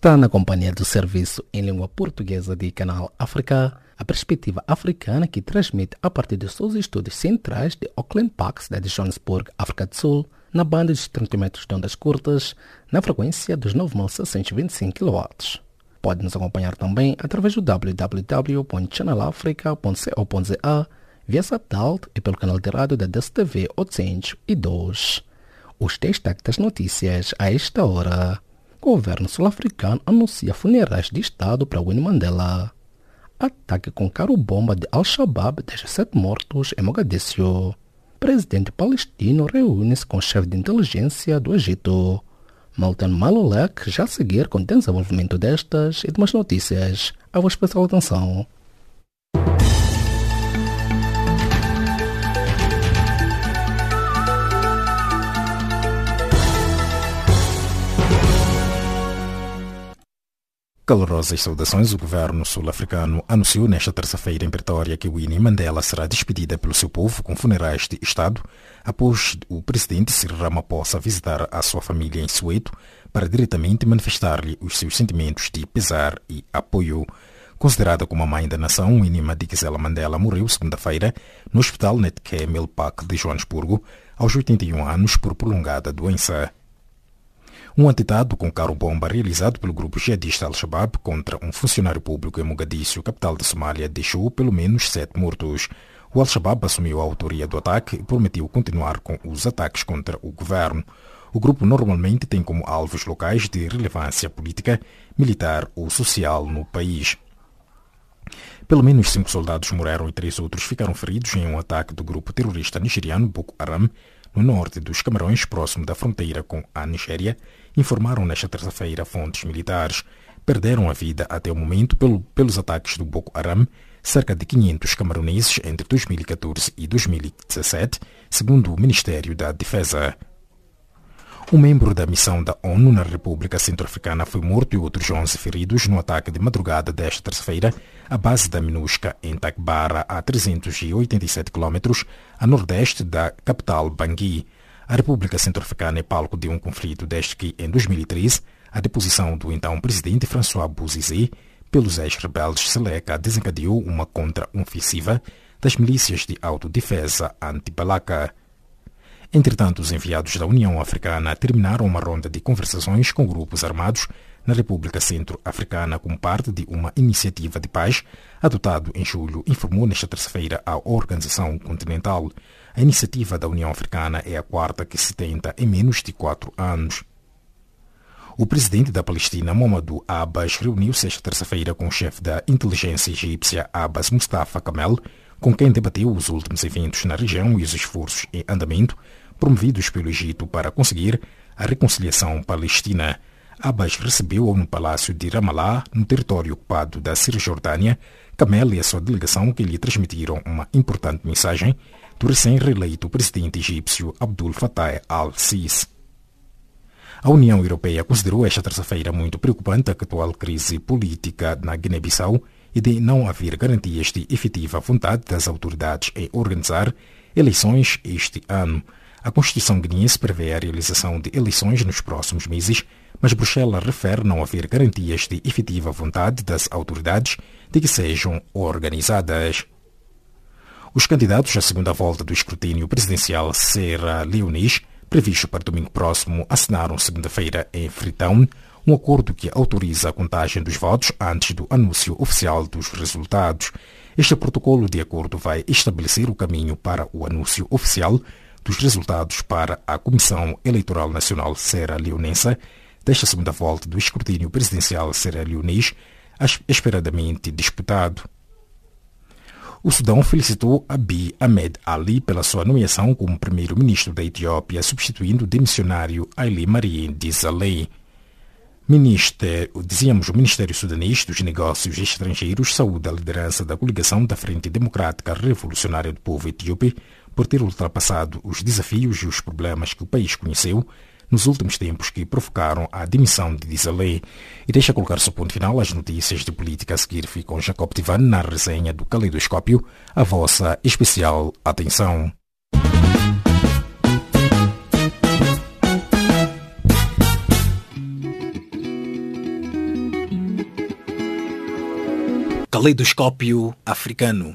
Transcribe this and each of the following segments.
Está na companhia do serviço em língua portuguesa de Canal África, a perspectiva africana que transmite a partir dos seus estudos centrais de Auckland Park, de Johannesburg, África do Sul, na banda de 30 metros de ondas curtas, na frequência dos 9.625 kW. Pode nos acompanhar também através do www.channelafrica.co.za, via satélite e pelo canal de rádio da DSTV 802. Os destaques das notícias a esta hora. Governo sul-africano anuncia funerais de Estado para Winnie Mandela. Ataque com carro-bomba de Al-Shabaab deixa sete mortos em Mogadiscio. Presidente palestino reúne-se com chefe de inteligência do Egito. Malton Malolek já a seguir com desenvolvimento destas e demais notícias. A vossa especial atenção. Calorosas saudações. O governo sul-africano anunciou nesta terça-feira em Pretória que Winnie Mandela será despedida pelo seu povo com funerais de Estado após o presidente Cyril Ramaphosa visitar a sua família em Soweto para diretamente manifestar-lhe os seus sentimentos de pesar e apoio. Considerada como a mãe da nação, Winnie Madikizela Mandela morreu segunda-feira no Hospital Netcare Milpak de Joanesburgo aos 81 anos por prolongada doença. Um atentado com carro-bomba realizado pelo grupo jihadista Al-Shabaab contra um funcionário público em Mogadiscio, capital da Somália, deixou pelo menos sete mortos. O Al-Shabaab assumiu a autoria do ataque e prometeu continuar com os ataques contra o governo. O grupo normalmente tem como alvos locais de relevância política, militar ou social no país. Pelo menos cinco soldados morreram e três outros ficaram feridos em um ataque do grupo terrorista nigeriano Boko Haram no norte dos Camarões, próximo da fronteira com a Nigéria, informaram nesta terça-feira fontes militares. Perderam a vida até o momento pelo, pelos ataques do Boko Haram cerca de 500 camaroneses entre 2014 e 2017, segundo o Ministério da Defesa. Um membro da missão da ONU na República Centro-Africana foi morto e outros 11 feridos no ataque de madrugada desta terça-feira à base da MINUSCA em Takbara, a 387 km a nordeste da capital Bangui. A República Centro-Africana é palco de um conflito desde que, em 2013, a deposição do então presidente François Bozizé pelos ex-rebeldes Seleka desencadeou uma contra-ofensiva das milícias de autodefesa anti-Balaka. Entretanto, os enviados da União Africana terminaram uma ronda de conversações com grupos armados na República Centro-Africana como parte de uma iniciativa de paz adotado em julho, informou nesta terça-feira a Organização Continental. A iniciativa da União Africana é a quarta que se tenta em menos de quatro anos. O presidente da Palestina, Mohamed Abbas, reuniu-se esta terça-feira com o chefe da inteligência egípcia, Abbas Mustafa Kamel, com quem debateu os últimos eventos na região e os esforços em andamento promovidos pelo Egito para conseguir a reconciliação palestina. Abbas recebeu no Palácio de Ramallah, no território ocupado da Cisjordânia, Kamel e a sua delegação que lhe transmitiram uma importante mensagem do recém-reeleito presidente egípcio Abdul Fattah al-Sisi. A União Europeia considerou esta terça-feira muito preocupante a atual crise política na Guiné-Bissau e de não haver garantias de efetiva vontade das autoridades em organizar eleições este ano. A Constituição guineense prevê a realização de eleições nos próximos meses, mas Bruxelas refere não haver garantias de efetiva vontade das autoridades de que sejam organizadas. Os candidatos à segunda volta do escrutínio presidencial Serra Leonis, previsto para domingo próximo, assinaram segunda-feira em Freetown um acordo que autoriza a contagem dos votos antes do anúncio oficial dos resultados. Este protocolo de acordo vai estabelecer o caminho para o anúncio oficial dos resultados para a Comissão Eleitoral Nacional Serra Leonense desta segunda volta do escrutínio presidencial Serra Leonês, esperadamente disputado. O Sudão felicitou Abiy Ahmed Ali pela sua nomeação como primeiro-ministro da Etiópia, substituindo o demissionário Haile Mariam Desalegn. Ministério, dizíamos, o Ministério Sudanês dos Negócios Estrangeiros saúda a liderança da coligação da Frente Democrática Revolucionária do Povo Etíope por ter ultrapassado os desafios e os problemas que o país conheceu nos últimos tempos que provocaram a demissão de Dizalé. E deixa colocar-se o ponto final às notícias de política a seguir. Fica com Jacob Tivan na resenha do Caleidoscópio. A vossa especial atenção. Caleidoscópio africano.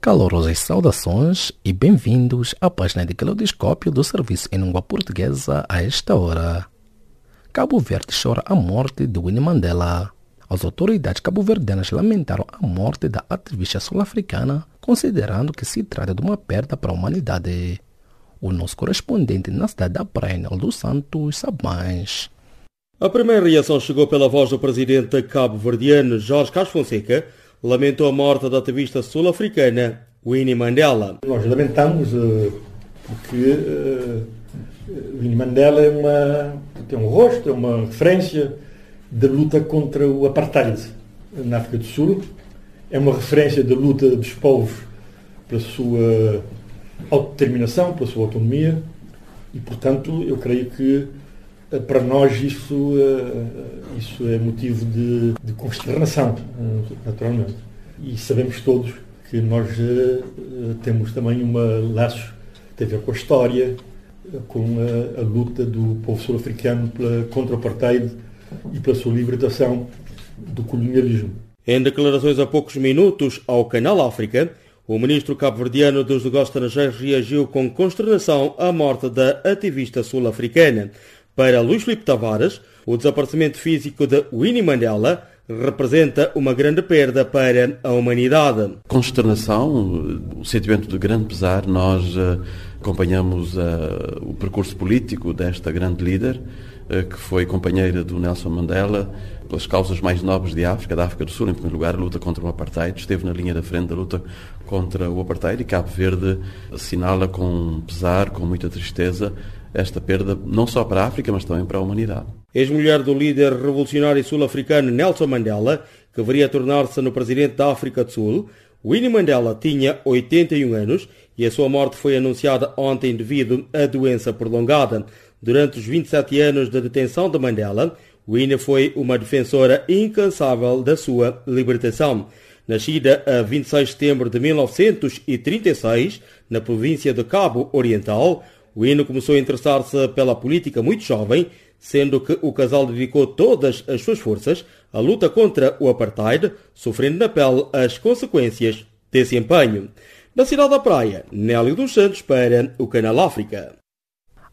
Calorosas saudações e bem-vindos à página de Caleidoscópio do Serviço em Língua Portuguesa a esta hora. Cabo Verde chora a morte de Winnie Mandela. As autoridades cabo-verdianas lamentaram a morte da ativista sul-africana, considerando que se trata de uma perda para a humanidade. O nosso correspondente na cidade da Praia, dos Santos, sabe mais. A primeira reação chegou pela voz do presidente cabo-verdiano Jorge Carlos Fonseca, lamentou a morte da ativista sul-africana Winnie Mandela. Nós lamentamos uh, porque uh, Winnie Mandela é uma, tem um rosto, é uma referência da luta contra o apartheid na África do Sul. É uma referência da luta dos povos pela sua autodeterminação, pela sua autonomia e, portanto, eu creio que eh, para nós isso, eh, isso é motivo de, de consternação, eh, naturalmente. E sabemos todos que nós temos também um laço tem a ver com a história, com a, a luta do povo sul-africano contra o apartheid e pela sua libertação do colonialismo. Em declarações há poucos minutos ao Canal África, o ministro cabo-verdiano dos Negócios Estrangeiros reagiu com consternação à morte da ativista sul-africana. Para Luís Filipe Tavares, o desaparecimento físico de Winnie Mandela representa uma grande perda para a humanidade. Consternação, o sentimento de grande pesar, nós uh, acompanhamos uh, o percurso político desta grande líder, uh, que foi companheira do Nelson Mandela, pelas causas mais nobres de África, da África do Sul, em primeiro lugar, a luta contra o apartheid, esteve na linha da frente da luta contra o apartheid e Cabo Verde assinala com pesar, com muita tristeza, esta perda não só para a África, mas também para a humanidade. Ex-mulher do líder revolucionário sul-africano Nelson Mandela, que viria tornar-se no presidente da África do Sul, Winnie Mandela tinha 81 anos e a sua morte foi anunciada ontem devido a doença prolongada. Durante os 27 anos de detenção de Mandela, Winnie foi uma defensora incansável da sua libertação. Nascida a 26 de setembro de 1936, na província de Cabo Oriental, o hino começou a interessar-se pela política muito jovem, sendo que o casal dedicou todas as suas forças à luta contra o apartheid, sofrendo na pele as consequências desse empenho. Na cidade da Praia, Nélio dos Santos para o Canal África.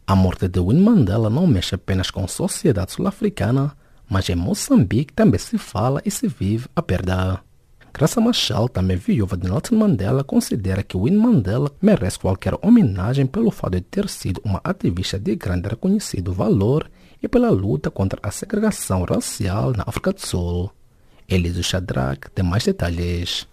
A morte de Winnie Mandela não mexe apenas com a sociedade sul-africana, mas em Moçambique também se fala e se vive a perda. Graça Machel, também viúva de Nelson Mandela, considera que Winnie Mandela merece qualquer homenagem pelo fato de ter sido uma ativista de grande reconhecido valor e pela luta contra a segregação racial na África do Sul. Eliso Shadrach tem mais detalhes.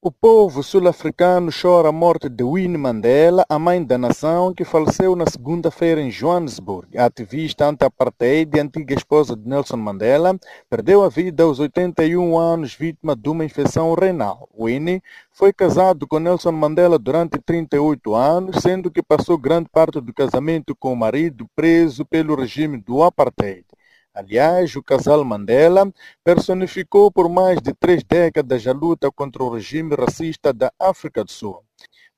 O povo sul-africano chora a morte de Winnie Mandela, a mãe da nação, que faleceu na segunda-feira em Johannesburg. A ativista anti-apartheid e antiga esposa de Nelson Mandela perdeu a vida aos 81 anos vítima de uma infecção renal. Winnie foi casado com Nelson Mandela durante 38 anos, sendo que passou grande parte do casamento com o marido preso pelo regime do apartheid. Aliás, o casal Mandela personificou por mais de três décadas a luta contra o regime racista da África do Sul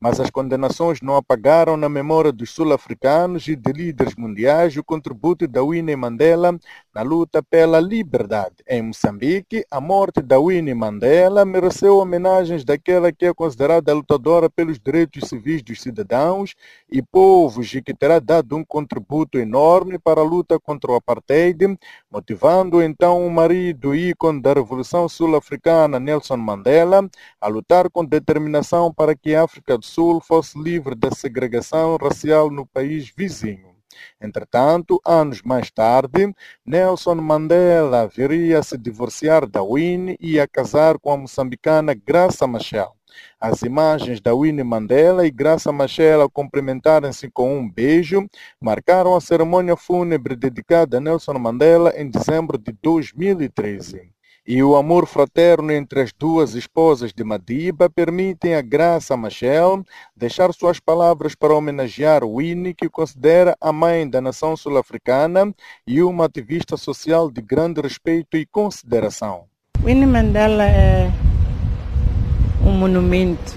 mas as condenações não apagaram na memória dos sul-africanos e de líderes mundiais o contributo da Winnie Mandela na luta pela liberdade. Em Moçambique, a morte da Winnie Mandela mereceu homenagens daquela que é considerada lutadora pelos direitos civis dos cidadãos e povos e que terá dado um contributo enorme para a luta contra o apartheid, motivando então o marido ícone da Revolução Sul-Africana, Nelson Mandela, a lutar com determinação para que a África do Sul fosse livre da segregação racial no país vizinho. Entretanto, anos mais tarde, Nelson Mandela viria a se divorciar da Winnie e a casar com a moçambicana Graça Machel. As imagens da Winnie Mandela e Graça Machel cumprimentarem-se com um beijo marcaram a cerimônia fúnebre dedicada a Nelson Mandela em dezembro de 2013. E o amor fraterno entre as duas esposas de Madiba permitem a Graça Machel deixar suas palavras para homenagear Winnie, que considera a mãe da nação sul-africana e uma ativista social de grande respeito e consideração. Winnie Mandela é um monumento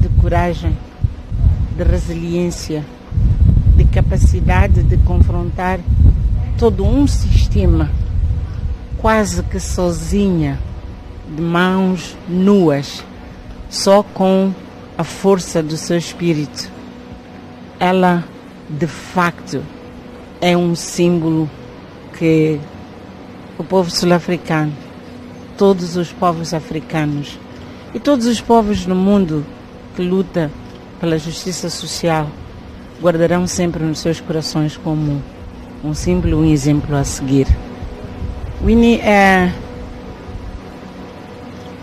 de coragem, de resiliência, de capacidade de confrontar todo um sistema quase que sozinha, de mãos nuas, só com a força do seu espírito. Ela, de facto, é um símbolo que o povo sul-africano, todos os povos africanos e todos os povos no mundo que lutam pela justiça social guardarão sempre nos seus corações como um símbolo, um exemplo a seguir. Winnie é,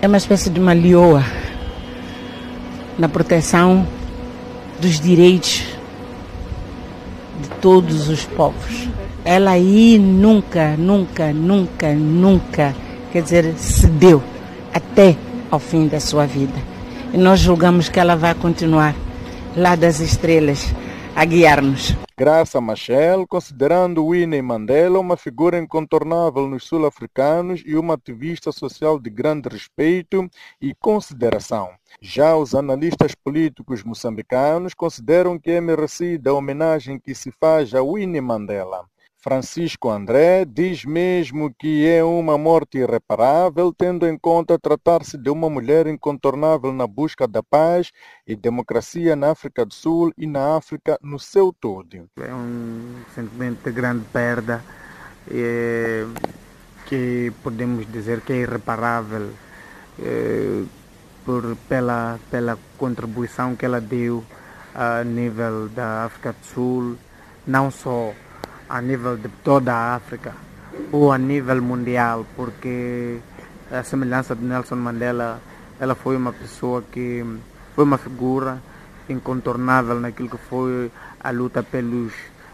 é uma espécie de uma leoa na proteção dos direitos de todos os povos. Ela aí nunca, nunca, nunca, nunca, quer dizer, cedeu até ao fim da sua vida. E nós julgamos que ela vai continuar lá das estrelas a guiar-nos. Graça Machel, considerando Winnie Mandela uma figura incontornável nos sul-africanos e uma ativista social de grande respeito e consideração. Já os analistas políticos moçambicanos consideram que é merecida a homenagem que se faz a Winnie Mandela. Francisco André diz mesmo que é uma morte irreparável, tendo em conta tratar-se de uma mulher incontornável na busca da paz e democracia na África do Sul e na África no seu todo. É um sentimento de grande perda é, que podemos dizer que é irreparável é, por, pela, pela contribuição que ela deu a nível da África do Sul, não só a nível de toda a África ou a nível mundial, porque a semelhança de Nelson Mandela, ela foi uma pessoa que foi uma figura incontornável naquilo que foi a luta pelos,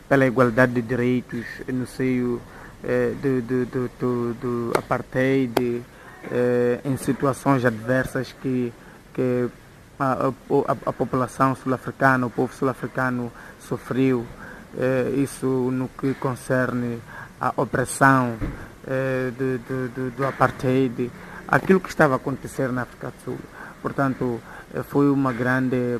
pela igualdade de direitos no seio eh, do, do, do, do, do apartheid, eh, em situações adversas que, que a, a, a população sul-africana, o povo sul-africano sofreu eh, isso no que concerne a opressão eh, do, apartheid, aquilo que estava a acontecer na África do Sul. Portanto, eh, foi uma grande,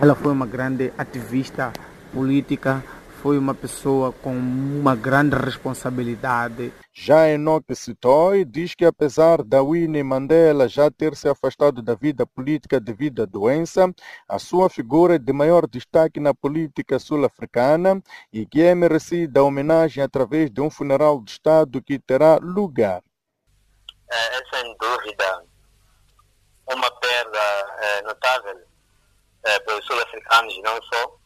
ela foi uma grande ativista política foi uma pessoa com uma grande responsabilidade. Já Enoque Sitoi diz que apesar da Winnie Mandela já ter se afastado da vida política devido à doença, a sua figura é de maior destaque na política sul-africana e que é merecida a homenagem através de um funeral de Estado que terá lugar. É, é sem dúvida uma perda é, notável é, para os sul-africanos, não só,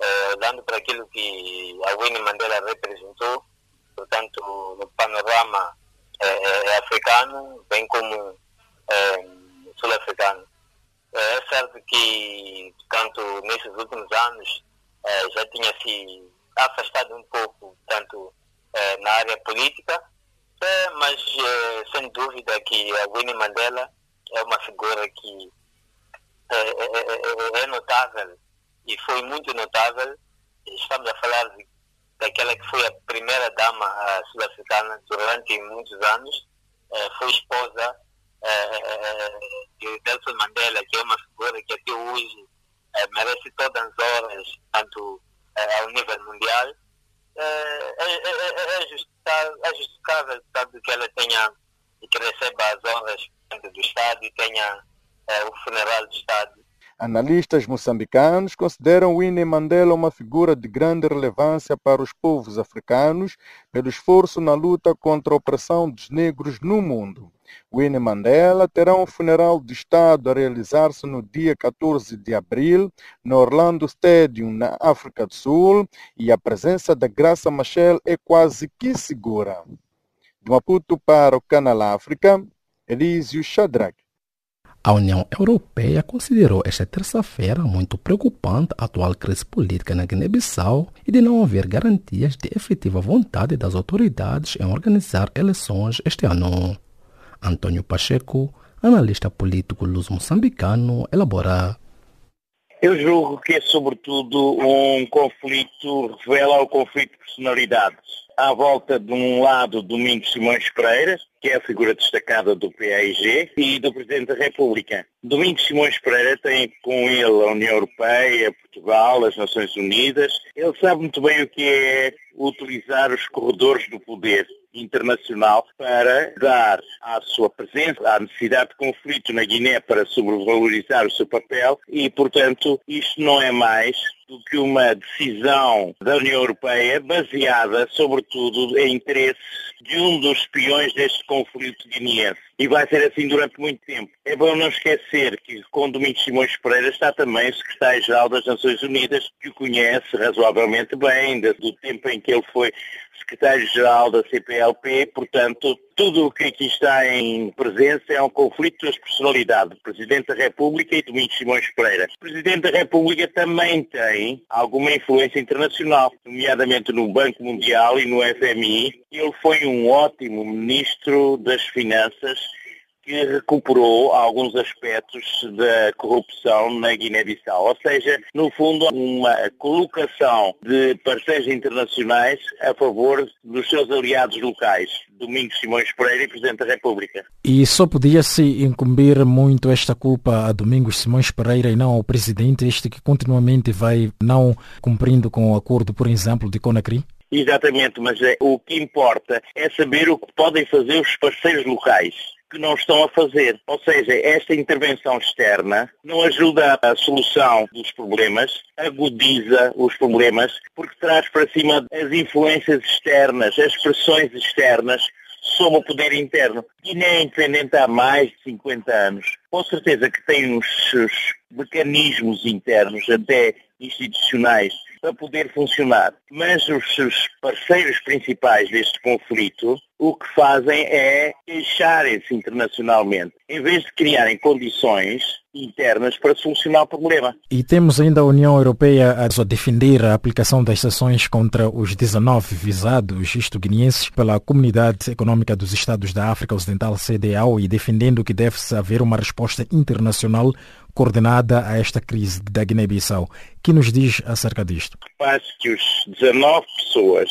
eh, olhando para aquilo que a Winnie Mandela representou, portanto, no panorama eh, africano, bem como sul-africano. É certo que, portanto, nesses últimos anos, já tinha se afastado um pouco, tanto na área política, mas sem dúvida que a Winnie Mandela é uma figura que é, é, é notável e foi muito notável. Estamos a falar de, daquela que foi a primeira dama sul-africana durante muitos anos. Eh, foi esposa eh, de Nelson Mandela, que é uma figura que até hoje eh, merece todas as horas, tanto ao nível mundial. É, é, é, é, justificável, tanto que ela tenha e que receba as honras do Estado e tenha o funeral do Estado Analistas moçambicanos consideram Winnie Mandela uma figura de grande relevância para os povos africanos pelo esforço na luta contra a opressão dos negros no mundo. Winnie Mandela terá um funeral de Estado a realizar-se no dia 14 de abril no Orlando Stadium, na África do Sul, e a presença da Graça Machel é quase que segura. De Maputo para o Canal África, Elísio Shadrach. A União Europeia considerou esta terça-feira muito preocupante a atual crise política na Guiné-Bissau e de não haver garantias de efetiva vontade das autoridades em organizar eleições este ano. Antônio Pacheco, analista político luso-moçambicano, elabora. Eu julgo que é sobretudo um conflito, revela o conflito de personalidades à volta de um lado Domingos Simões Pereira, que é a figura destacada do PAIG, e do Presidente da República. Domingos Simões Pereira tem com ele a União Europeia, Portugal, as Nações Unidas. Ele sabe muito bem o que é utilizar os corredores do poder internacional para dar à sua presença, à necessidade de conflito na Guiné para sobrevalorizar o seu papel e, portanto, isto não é mais do que uma decisão da União Europeia baseada, sobretudo, em interesses de um dos espiões deste conflito guineense. E vai ser assim durante muito tempo. É bom não esquecer que com Domingos Simões Pereira está também o secretário-geral das Nações Unidas, que o conhece razoavelmente bem, do tempo em que ele foi secretário-geral da CPLP, portanto, tudo o que aqui está em presença é um conflito das personalidades, Presidente da República e Domingos Simões Pereira. O Presidente da República também tem alguma influência internacional, nomeadamente no Banco Mundial e no FMI. Ele foi um ótimo ministro das Finanças que recuperou alguns aspectos da corrupção na Guiné-Bissau. Ou seja, no fundo, uma colocação de parceiros internacionais a favor dos seus aliados locais, Domingos Simões Pereira e Presidente da República. E só podia-se incumbir muito esta culpa a Domingos Simões Pereira e não ao Presidente, este que continuamente vai não cumprindo com o acordo, por exemplo, de Conakry? Exatamente, mas é, o que importa é saber o que podem fazer os parceiros locais que não estão a fazer. Ou seja, esta intervenção externa não ajuda a solução dos problemas, agudiza os problemas, porque traz para cima as influências externas, as pressões externas sobre o poder interno. Guiné é independente há mais de 50 anos. Com certeza que tem os seus mecanismos internos, até institucionais, para poder funcionar. Mas os parceiros principais deste conflito o que fazem é queixarem-se internacionalmente, em vez de criarem condições internas para solucionar o problema. E temos ainda a União Europeia a defender a aplicação das sanções contra os 19 visados isto-guineenses pela Comunidade Econômica dos Estados da África Ocidental, CDAO, e defendendo que deve-se haver uma resposta internacional coordenada a esta crise da Guiné-Bissau. que nos diz acerca disto? Acho que os 19 pessoas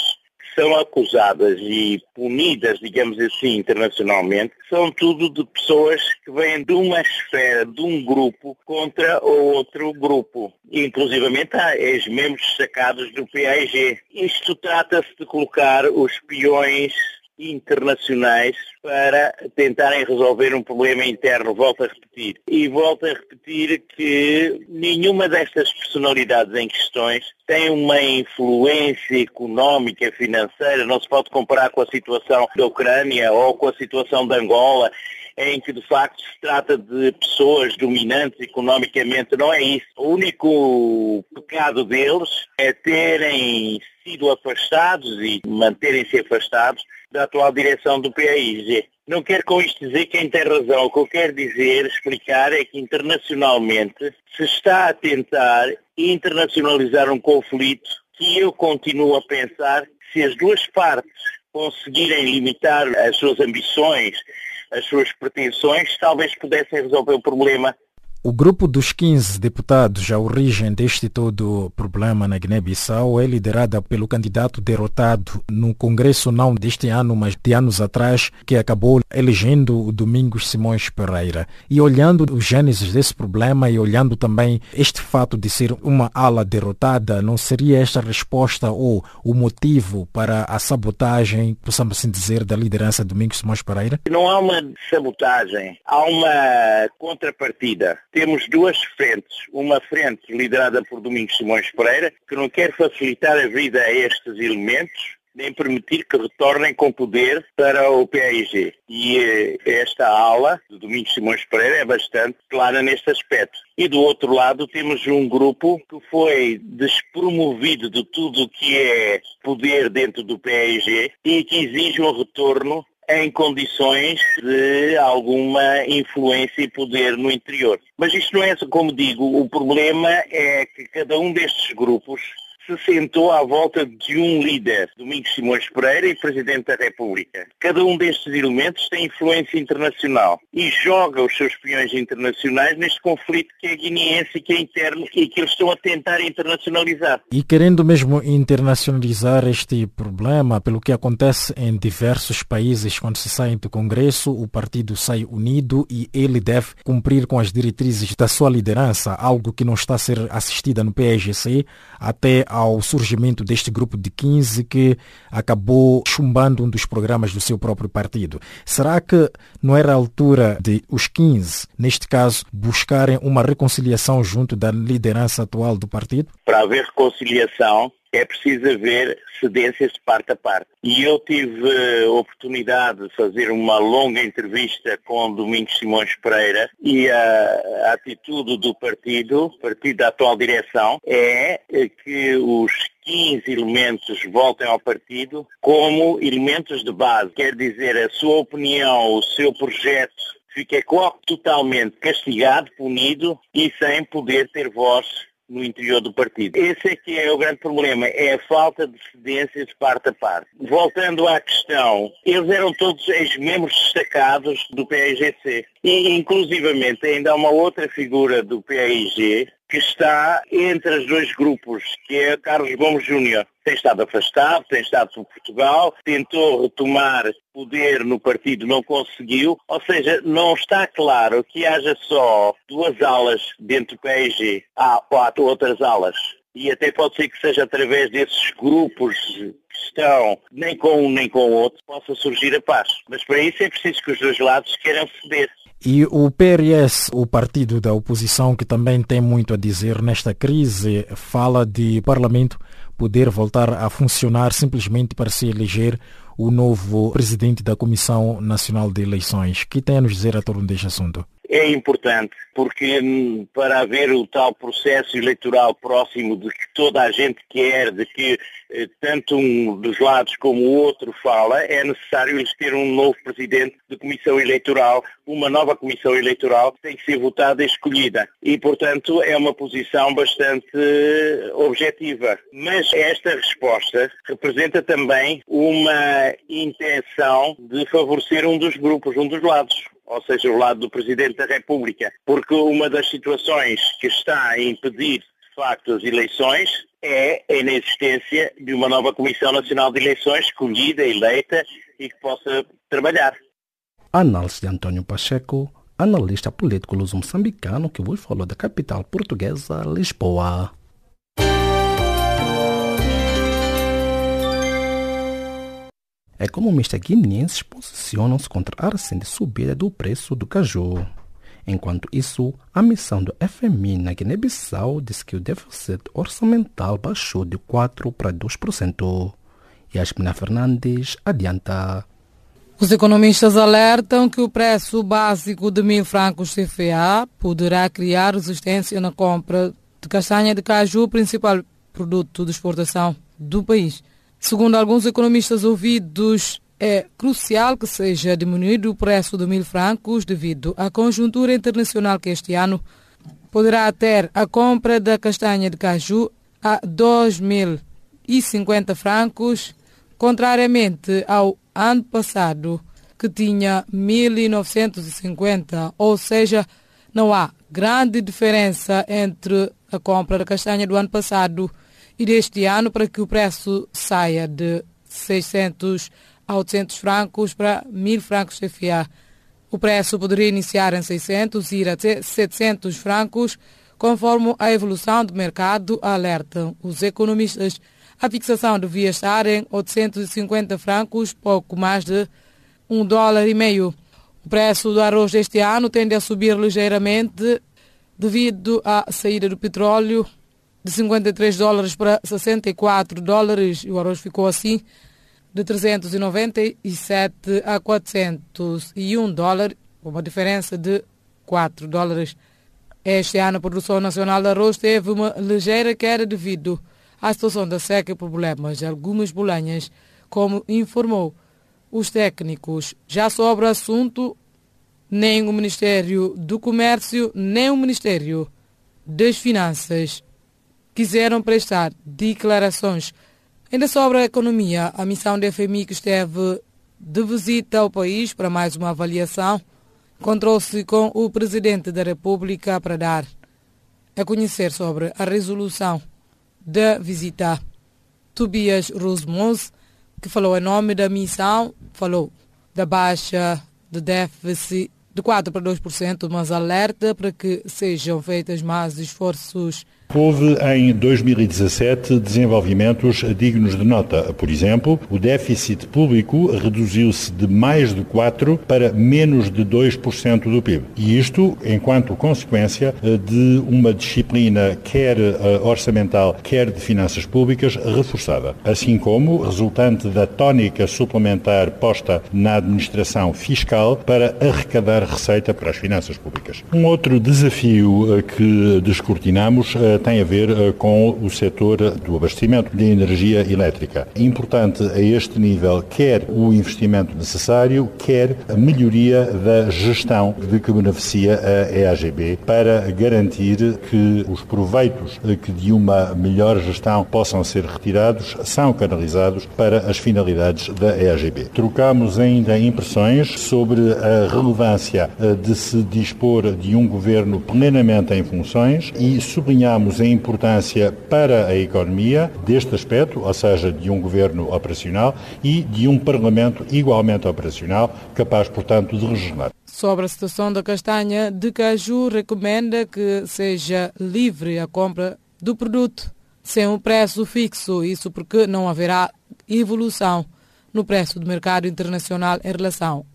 são acusadas e punidas, digamos assim, internacionalmente, são tudo de pessoas que vêm de uma esfera, de um grupo, contra outro grupo. Inclusivamente há ex-membros destacados do PAIG. Isto trata-se de colocar os peões internacionais para tentarem resolver um problema interno, volto a repetir. E volto a repetir que nenhuma destas personalidades em questões tem uma influência económica, financeira, não se pode comparar com a situação da Ucrânia ou com a situação de Angola, em que de facto se trata de pessoas dominantes economicamente, não é isso. O único pecado deles é terem sido afastados e manterem-se afastados da atual direção do PAIG. Não quero com isto dizer quem tem razão. O que eu quero dizer, explicar, é que internacionalmente se está a tentar internacionalizar um conflito que eu continuo a pensar que se as duas partes conseguirem limitar as suas ambições, as suas pretensões, talvez pudessem resolver o problema o grupo dos 15 deputados à origem deste todo problema na Guiné-Bissau é liderada pelo candidato derrotado no Congresso não deste ano, mas de anos atrás, que acabou elegendo o Domingos Simões Pereira. E olhando os gênesis desse problema e olhando também este fato de ser uma ala derrotada, não seria esta resposta ou o motivo para a sabotagem, possamos assim dizer, da liderança de Domingos Simões Pereira? Não há uma sabotagem, há uma contrapartida temos duas frentes. Uma frente liderada por Domingos Simões Pereira, que não quer facilitar a vida a estes elementos, nem permitir que retornem com poder para o PAIG. E eh, esta ala do Domingos Simões Pereira é bastante clara neste aspecto. E do outro lado temos um grupo que foi despromovido de tudo o que é poder dentro do PAIG e que exige um retorno em condições de alguma influência e poder no interior. Mas isto não é, como digo, o problema é que cada um destes grupos se sentou à volta de um líder, Domingos Simões Pereira e Presidente da República. Cada um destes elementos tem influência internacional e joga os seus peões internacionais neste conflito que é guineense e que é interno e que eles estão a tentar internacionalizar. E querendo mesmo internacionalizar este problema, pelo que acontece em diversos países, quando se sai do Congresso, o partido sai unido e ele deve cumprir com as diretrizes da sua liderança, algo que não está a ser assistida no PSGC até ao surgimento deste grupo de 15 que acabou chumbando um dos programas do seu próprio partido. Será que não era a altura de os 15, neste caso, buscarem uma reconciliação junto da liderança atual do partido? Para haver reconciliação, é preciso haver cedências de parte a parte. E eu tive a oportunidade de fazer uma longa entrevista com Domingos Simões Pereira e a, a atitude do partido, partido da atual direção, é que os 15 elementos voltem ao partido como elementos de base. Quer dizer, a sua opinião, o seu projeto fica totalmente castigado, punido e sem poder ter voz no interior do partido. Esse é que é o grande problema, é a falta de cedências de parte a parte. Voltando à questão, eles eram todos ex-membros destacados do PIGC. E, inclusivamente, ainda há uma outra figura do PIG que está entre os dois grupos, que é Carlos Gomes Júnior. Tem estado afastado, tem estado por Portugal, tentou retomar poder no partido, não conseguiu. Ou seja, não está claro que haja só duas alas dentro do PIG. Há quatro outras alas. E até pode ser que seja através desses grupos que estão nem com um nem com o outro possa surgir a paz. Mas para isso é preciso que os dois lados queiram ceder. E o PRS, o partido da oposição, que também tem muito a dizer nesta crise, fala de Parlamento poder voltar a funcionar simplesmente para se eleger o novo presidente da Comissão Nacional de Eleições. O que tem a nos dizer a torno deste assunto? É importante, porque hum, para haver o tal processo eleitoral próximo de que toda a gente quer, de que eh, tanto um dos lados como o outro fala, é necessário eles ter um novo presidente de comissão eleitoral, uma nova comissão eleitoral que tem que ser votada e escolhida. E, portanto, é uma posição bastante eh, objetiva. Mas esta resposta representa também uma intenção de favorecer um dos grupos, um dos lados ou seja, o lado do Presidente da República, porque uma das situações que está a impedir, de facto, as eleições é a inexistência de uma nova Comissão Nacional de Eleições escolhida, eleita e que possa trabalhar. Análise de Antônio Pacheco, analista político luso-moçambicano que vos falou da capital portuguesa, Lisboa. Economistas guineenses posicionam-se contra a recente subida do preço do caju. Enquanto isso, a missão do FMI na Guiné-Bissau diz que o déficit orçamental baixou de 4% para 2%. Yasmina Fernandes adianta. Os economistas alertam que o preço básico de mil francos CFA poderá criar resistência na compra de castanha de caju, principal produto de exportação do país. Segundo alguns economistas ouvidos, é crucial que seja diminuído o preço de mil francos devido à conjuntura internacional que este ano poderá ter. A compra da castanha de caju a 2.050 francos, contrariamente ao ano passado, que tinha 1.950, ou seja, não há grande diferença entre a compra da castanha do ano passado e deste ano para que o preço saia de 600 a 800 francos para 1000 francos CFA. O preço poderia iniciar em 600 e ir até 700 francos, conforme a evolução do mercado, alertam os economistas. A fixação devia estar em 850 francos, pouco mais de um dólar e meio. O preço do arroz deste ano tende a subir ligeiramente devido à saída do petróleo de 53 dólares para 64 dólares e o arroz ficou assim de 397 a 401 dólares, uma diferença de 4 dólares. Este ano a produção nacional de arroz teve uma ligeira queda devido à situação da seca e problemas de algumas bolanhas, como informou os técnicos. Já sobre o assunto, nem o Ministério do Comércio, nem o Ministério das Finanças quiseram prestar declarações. Ainda sobre a economia, a missão da FMI que esteve de visita ao país para mais uma avaliação encontrou-se com o Presidente da República para dar a conhecer sobre a resolução da visita. Tobias Rosmos, que falou em nome da missão, falou da baixa de déficit de 4 para 2%, mas alerta para que sejam feitos mais esforços Houve em 2017 desenvolvimentos dignos de nota. Por exemplo, o déficit público reduziu-se de mais de 4% para menos de 2% do PIB. E isto enquanto consequência de uma disciplina quer eh, orçamental, quer de finanças públicas reforçada. Assim como resultante da tónica suplementar posta na administração fiscal para arrecadar receita para as finanças públicas. Um outro desafio eh, que descortinamos eh, tem a ver uh, com o setor do abastecimento de energia elétrica. Importante a este nível, quer o investimento necessário, quer a melhoria da gestão de que beneficia a EAGB para garantir que os proveitos que de uma melhor gestão possam ser retirados são canalizados para as finalidades da EAGB. Trocamos ainda impressões sobre a relevância eh, de se dispor de um governo plenamente em funções e sublinhamos a importância para a economia deste aspecto, ou seja, de um governo operacional e de um parlamento igualmente operacional, capaz, portanto, de regenerar. Sobre a situação da castanha de caju, recomenda que seja livre a compra do produto sem um preço fixo, isso porque não haverá evolução no preço do mercado internacional em relação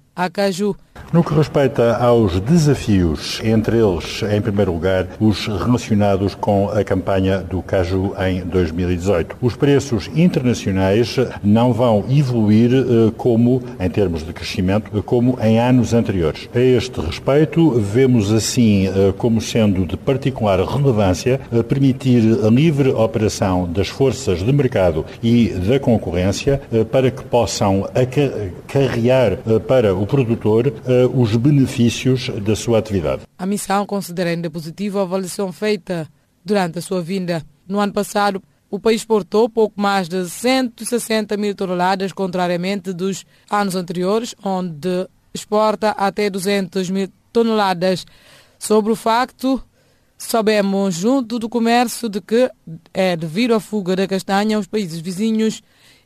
No que respeita aos desafios, entre eles, em primeiro lugar, os relacionados com a campanha do caju em 2018. Os preços internacionais não vão evoluir eh, como, em termos de crescimento, como em anos anteriores. A este respeito, vemos assim eh, como sendo de particular relevância eh, permitir a livre operação das forças de mercado e da concorrência para que possam acarrear para o produtor uh, os benefícios da sua atividade. A missão considera ainda positiva a avaliação feita durante a sua vinda. No ano passado, o país exportou pouco mais de 160 mil toneladas, contrariamente dos anos anteriores, onde exporta até 200 mil toneladas. Sobre o facto, sabemos, junto do comércio, de que é devido à fuga da castanha aos países vizinhos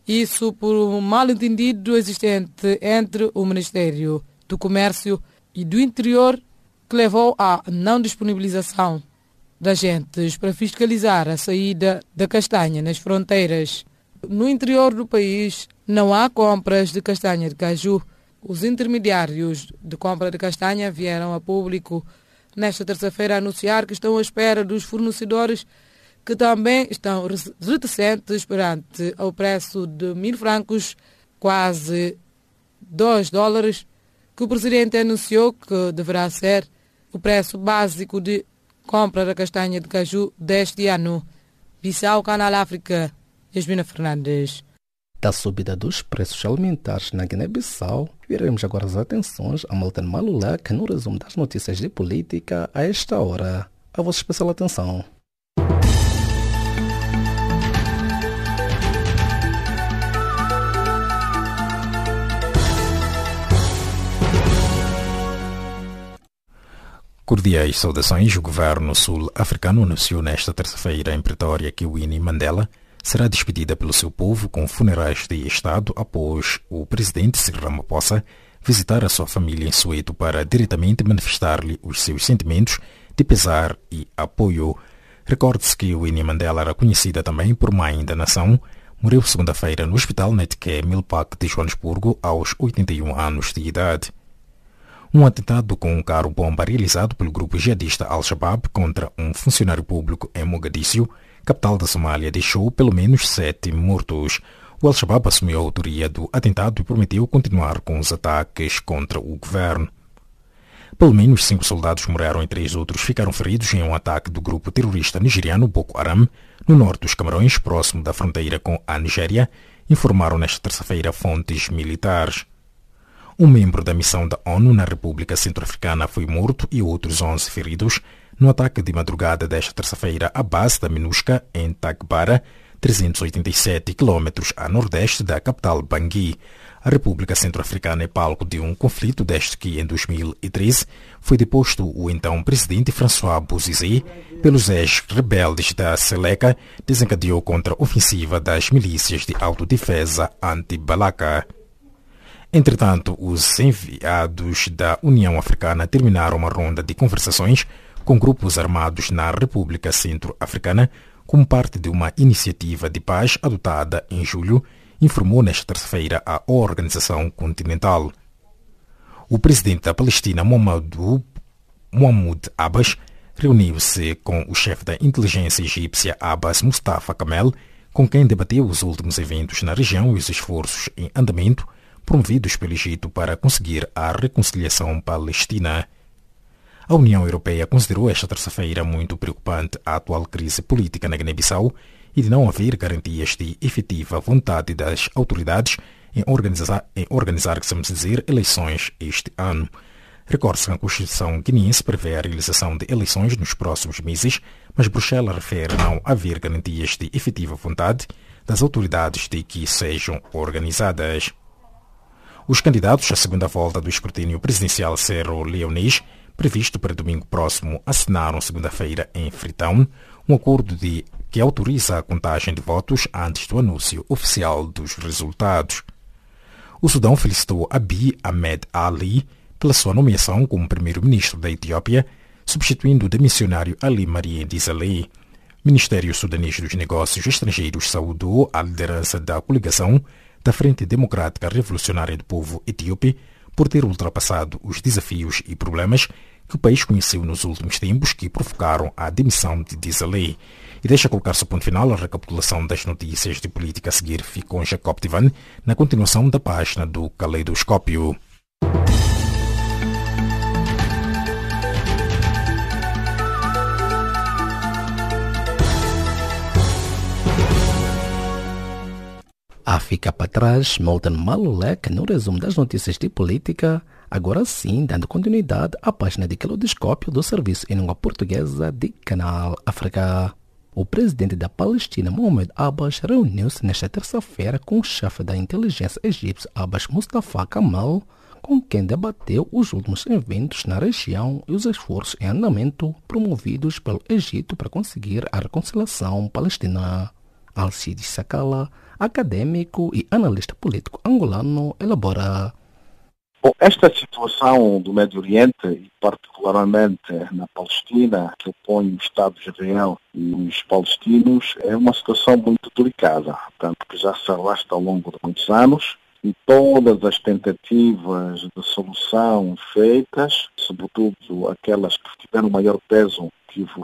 isso por um mal-entendido existente entre o Ministério do Comércio e do Interior, que levou à não disponibilização de agentes para fiscalizar a saída da castanha nas fronteiras. No interior do país não há compras de castanha de caju. Os intermediários de compra de castanha vieram a público nesta terça-feira anunciar que estão à espera dos fornecedores que também estão reticentes perante o preço de mil francos, quase 2 dólares, que o presidente anunciou que deverá ser o preço básico de compra da castanha de caju deste ano. Bissau, Canal África, Yasmina Fernandes. Da subida dos preços alimentares na Guiné-Bissau, viremos agora as atenções a Malten Malulak no resumo das notícias de política a esta hora. A vossa especial atenção. Cordiais saudações. O governo sul-africano anunciou nesta terça-feira em Pretória que Winnie Mandela será despedida pelo seu povo com funerais de Estado após o presidente Cyril Ramaphosa visitar a sua família em Soweto para diretamente manifestar-lhe os seus sentimentos de pesar e apoio. Recorde-se que Winnie Mandela era conhecida também por mãe da nação. Morreu segunda-feira no Hospital Netcare Milpak de Joanesburgo aos 81 anos de idade. Um atentado com um carro-bomba realizado pelo grupo jihadista Al-Shabaab contra um funcionário público em Mogadíscio, capital da Somália, deixou pelo menos sete mortos. O Al-Shabaab assumiu a autoria do atentado e prometeu continuar com os ataques contra o governo. Pelo menos cinco soldados morreram e três outros ficaram feridos em um ataque do grupo terrorista nigeriano Boko Haram no norte dos Camarões, próximo da fronteira com a Nigéria, informaram nesta terça-feira fontes militares. Um membro da missão da ONU na República Centro-Africana foi morto e outros 11 feridos no ataque de madrugada desta terça-feira à base da MINUSCA em Tagbara, 387 km a nordeste da capital Bangui. A República Centro-Africana é palco de um conflito desde que, em 2013, foi deposto o então presidente François Bozizé pelos ex-rebeldes da Seleca, desencadeou contra a ofensiva das milícias de autodefesa anti-Balaka. Entretanto, os enviados da União Africana terminaram uma ronda de conversações com grupos armados na República Centro-Africana como parte de uma iniciativa de paz adotada em julho informou nesta terça-feira a Organização Continental. O presidente da Palestina, Mohamed Abbas, reuniu-se com o chefe da inteligência egípcia Abbas Mustafa Kamel, com quem debateu os últimos eventos na região e os esforços em andamento promovidos pelo Egito para conseguir a reconciliação palestina. A União Europeia considerou esta terça-feira muito preocupante a atual crise política na Guiné-Bissau e de não haver garantias de efetiva vontade das autoridades em organizar, em organizar dizer, eleições este ano. Recorde-se que a Constituição guineense prevê a realização de eleições nos próximos meses, mas Bruxelas refere não haver garantias de efetiva vontade das autoridades de que sejam organizadas. Os candidatos à segunda volta do escrutínio presidencial Cerro Leonês, previsto para domingo próximo, assinaram segunda-feira em Freetown um acordo de que autoriza a contagem de votos antes do anúncio oficial dos resultados. O Sudão felicitou Abiy Ahmed Ali pela sua nomeação como primeiro-ministro da Etiópia, substituindo o demissionário Ali Marie Dizalei. Ministério Sudanês dos Negócios Estrangeiros saudou a liderança da coligação da Frente Democrática Revolucionária do Povo Etíope por ter ultrapassado os desafios e problemas que o país conheceu nos últimos tempos que provocaram a demissão de Dizalei. E deixa colocar-se o ponto final a recapitulação das notícias de política a seguir. Fica com Jacob Tivan na continuação da página do Caleidoscópio. A fica para trás, Molten Malulek no resumo das notícias de política, agora sim dando continuidade à página de Caleidoscópio do Serviço em Língua Portuguesa de Canal África. O presidente da Palestina, Mohamed Abbas, reuniu-se nesta terça-feira com o chefe da inteligência egípcia Abbas Mustafa Kamal, com quem debateu os últimos eventos na região e os esforços em andamento promovidos pelo Egito para conseguir a reconciliação palestina. Alcides Sakala, acadêmico e analista político angolano, elabora. Bom, esta situação do Médio Oriente, e particularmente na Palestina, que opõe o Estado de Israel e os palestinos, é uma situação muito delicada, tanto que já se arrasta ao longo de muitos anos, e todas as tentativas de solução feitas, sobretudo aquelas que tiveram maior peso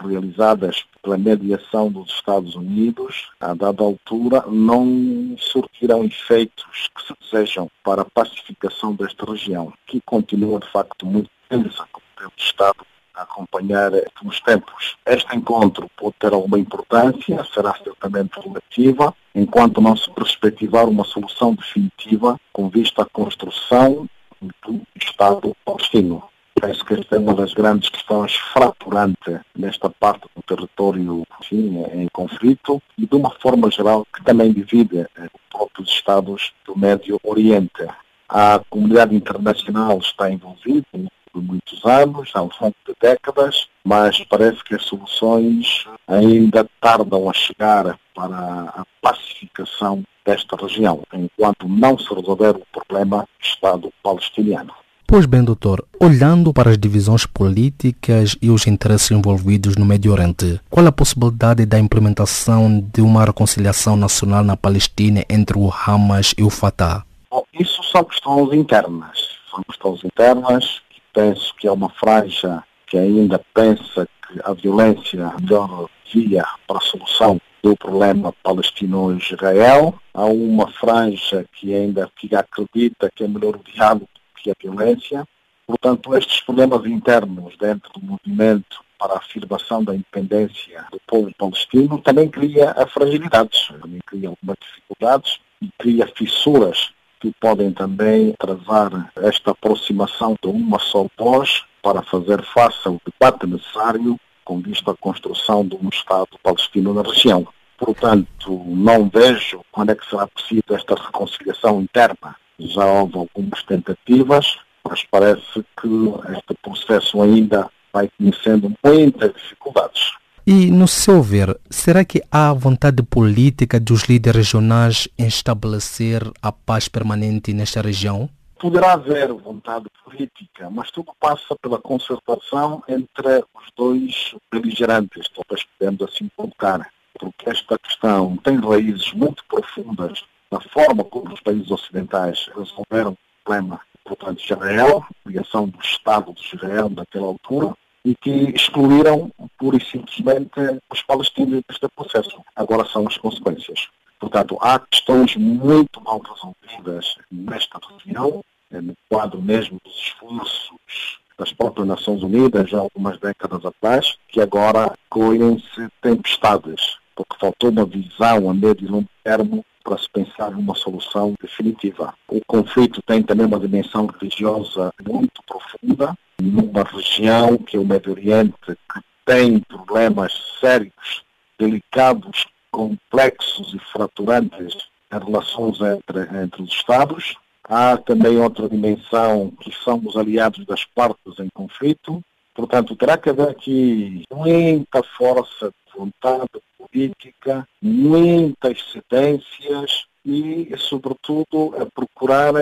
realizadas pela mediação dos Estados Unidos, a dada altura, não surtirão efeitos que se desejam para a pacificação desta região, que continua de facto muito tensa, como temos estado a acompanhar nos tempos. Este encontro pode ter alguma importância, será certamente relativa, enquanto não se perspectivar uma solução definitiva com vista à construção do Estado palestino. Penso que esta é uma das grandes questões fraturantes nesta parte do território enfim, em conflito e de uma forma geral que também divide eh, os próprios Estados do Médio Oriente. A comunidade internacional está envolvida por muitos anos, há um longo de décadas, mas parece que as soluções ainda tardam a chegar para a pacificação desta região, enquanto não se resolver o problema do Estado palestiniano. Pois bem, doutor, olhando para as divisões políticas e os interesses envolvidos no Médio Oriente, qual a possibilidade da implementação de uma reconciliação nacional na Palestina entre o Hamas e o Fatah? Bom, isso são questões internas. São questões internas que penso que é uma franja que ainda pensa que a violência é melhor via para a solução do problema palestino-israel. Há uma franja que ainda que acredita que é melhor o diálogo a violência. Portanto, estes problemas internos dentro do movimento para a afirmação da independência do povo palestino também cria fragilidades, também cria algumas dificuldades e cria fissuras que podem também travar esta aproximação de uma só voz para fazer face ao debate necessário com vista à construção de um Estado palestino na região. Portanto, não vejo quando é que será possível esta reconciliação interna. Já houve algumas tentativas, mas parece que este processo ainda vai conhecendo muitas dificuldades. E, no seu ver, será que há vontade política dos líderes regionais em estabelecer a paz permanente nesta região? Poderá haver vontade política, mas tudo passa pela concertação entre os dois beligerantes, talvez podemos assim colocar, porque esta questão tem raízes muito profundas na forma como os países ocidentais resolveram o problema, portanto, de Israel, a criação do Estado de Israel naquela altura, e que excluíram pura e simplesmente os palestinos deste processo. Agora são as consequências. Portanto, há questões muito mal resolvidas nesta região, eh, no quadro mesmo dos esforços das próprias Nações Unidas, já algumas décadas atrás, que agora coem-se tempestades, porque faltou uma visão a médio e longo termo para se pensar numa solução definitiva. O conflito tem também uma dimensão religiosa muito profunda, numa região que é o Médio Oriente, que tem problemas sérios, delicados, complexos e fraturantes em relações entre, entre os Estados. Há também outra dimensão que são os aliados das partes em conflito. Portanto, terá que haver aqui muita força vontade política, muitas cedências e, sobretudo, a procurar